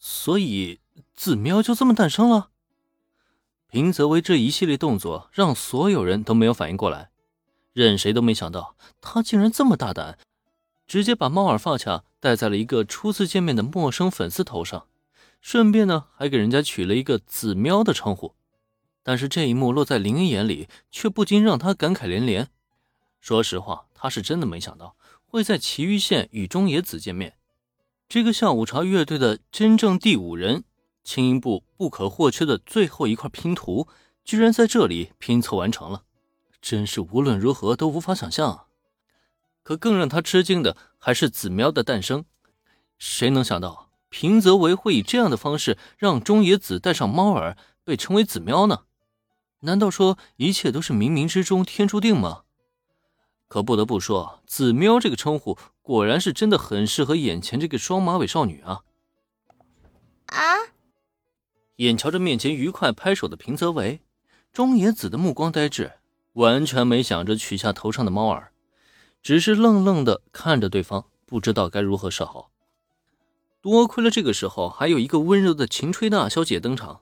所以子喵就这么诞生了。平泽唯这一系列动作让所有人都没有反应过来，任谁都没想到他竟然这么大胆，直接把猫耳发卡戴在了一个初次见面的陌生粉丝头上，顺便呢还给人家取了一个子喵的称呼。但是这一幕落在林恩眼里，却不禁让他感慨连连。说实话，他是真的没想到会在奇遇县与中野子见面。这个下午茶乐队的真正第五人。轻音部不可或缺的最后一块拼图，居然在这里拼凑完成了，真是无论如何都无法想象啊。可更让他吃惊的还是子喵的诞生。谁能想到平泽唯会以这样的方式让中野子戴上猫耳，被称为子喵呢？难道说一切都是冥冥之中天注定吗？可不得不说，子喵这个称呼果然是真的很适合眼前这个双马尾少女啊！啊！眼瞧着面前愉快拍手的平泽唯，中野子的目光呆滞，完全没想着取下头上的猫耳，只是愣愣的看着对方，不知道该如何是好。多亏了这个时候还有一个温柔的晴吹大小姐登场。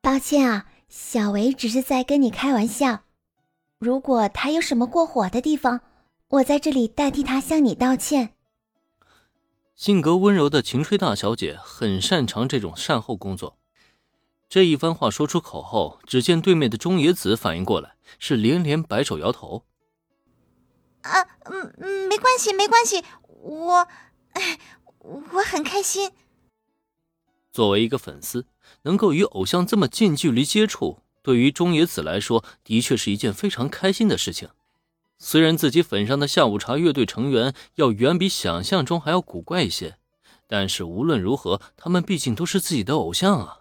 抱歉啊，小维只是在跟你开玩笑。如果他有什么过火的地方，我在这里代替他向你道歉。性格温柔的晴吹大小姐很擅长这种善后工作。这一番话说出口后，只见对面的中野子反应过来，是连连摆手摇头：“啊，嗯嗯，没关系，没关系，我，哎，我很开心。”作为一个粉丝，能够与偶像这么近距离接触，对于中野子来说，的确是一件非常开心的事情。虽然自己粉上的下午茶乐队成员要远比想象中还要古怪一些，但是无论如何，他们毕竟都是自己的偶像啊！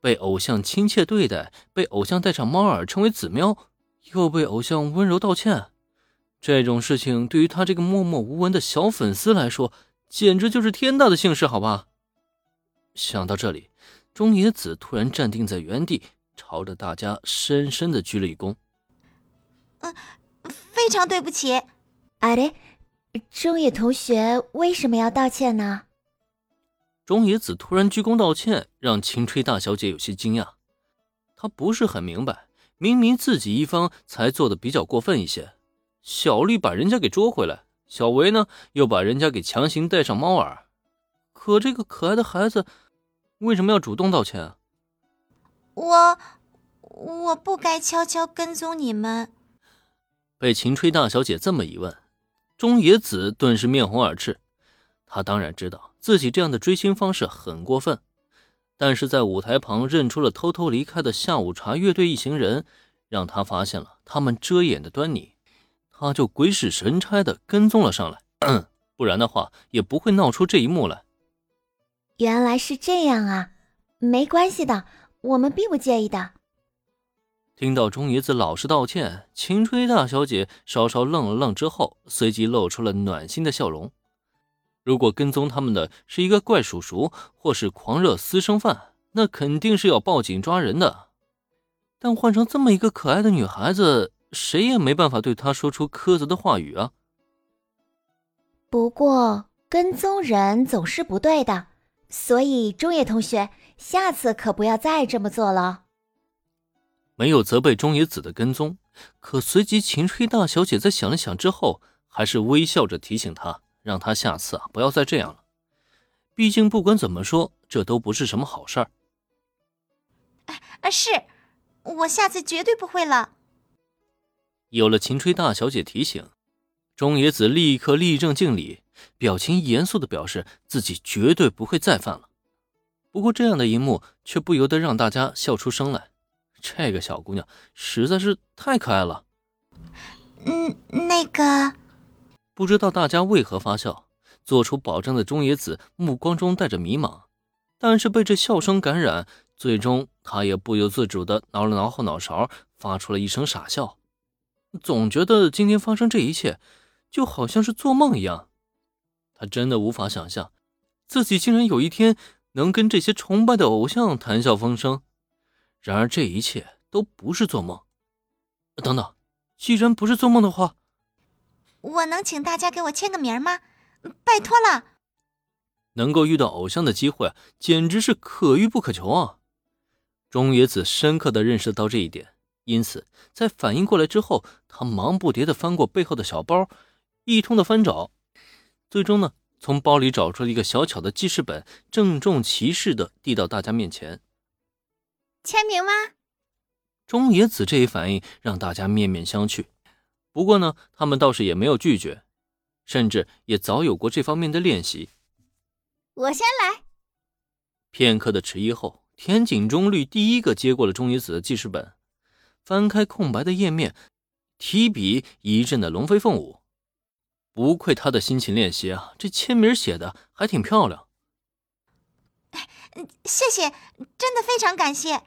被偶像亲切对待，被偶像戴上猫耳称为“子喵”，又被偶像温柔道歉，这种事情对于他这个默默无闻的小粉丝来说，简直就是天大的幸事，好吧？想到这里，中野子突然站定在原地，朝着大家深深的鞠了一躬。嗯。非常对不起，阿雷，中野同学为什么要道歉呢？中野子突然鞠躬道歉，让晴吹大小姐有些惊讶。她不是很明白，明明自己一方才做的比较过分一些，小绿把人家给捉回来，小维呢又把人家给强行戴上猫耳，可这个可爱的孩子为什么要主动道歉啊？我我不该悄悄跟踪你们。被秦吹大小姐这么一问，中野子顿时面红耳赤。他当然知道自己这样的追星方式很过分，但是在舞台旁认出了偷偷离开的下午茶乐队一行人，让他发现了他们遮掩的端倪，他就鬼使神差的跟踪了上来。不然的话，也不会闹出这一幕来。原来是这样啊，没关系的，我们并不介意的。听到钟爷子老实道歉，秦吹大小姐稍稍愣了愣之后，随即露出了暖心的笑容。如果跟踪他们的是一个怪叔叔或是狂热私生饭，那肯定是要报警抓人的。但换成这么一个可爱的女孩子，谁也没办法对她说出苛责的话语啊。不过跟踪人总是不对的，所以中野同学，下次可不要再这么做了。没有责备中野子的跟踪，可随即秦吹大小姐在想了想之后，还是微笑着提醒他，让他下次啊不要再这样了。毕竟不管怎么说，这都不是什么好事儿。啊，是我下次绝对不会了。有了秦吹大小姐提醒，中野子立刻立正敬礼，表情严肃的表示自己绝对不会再犯了。不过这样的一幕却不由得让大家笑出声来。这个小姑娘实在是太可爱了。嗯，那个，不知道大家为何发笑。做出保证的中野子目光中带着迷茫，但是被这笑声感染，最终他也不由自主的挠了挠后脑勺，发出了一声傻笑。总觉得今天发生这一切，就好像是做梦一样。他真的无法想象，自己竟然有一天能跟这些崇拜的偶像谈笑风生。然而这一切都不是做梦。等等，既然不是做梦的话，我能请大家给我签个名吗？拜托了。能够遇到偶像的机会，简直是可遇不可求啊！中野子深刻的认识到这一点，因此在反应过来之后，他忙不迭的翻过背后的小包，一通的翻找，最终呢，从包里找出了一个小巧的记事本，郑重其事的递到大家面前。签名吗？中野子这一反应让大家面面相觑，不过呢，他们倒是也没有拒绝，甚至也早有过这方面的练习。我先来。片刻的迟疑后，田井中律第一个接过了中野子的记事本，翻开空白的页面，提笔一阵的龙飞凤舞。不愧他的辛勤练习啊，这签名写的还挺漂亮。谢谢，真的非常感谢。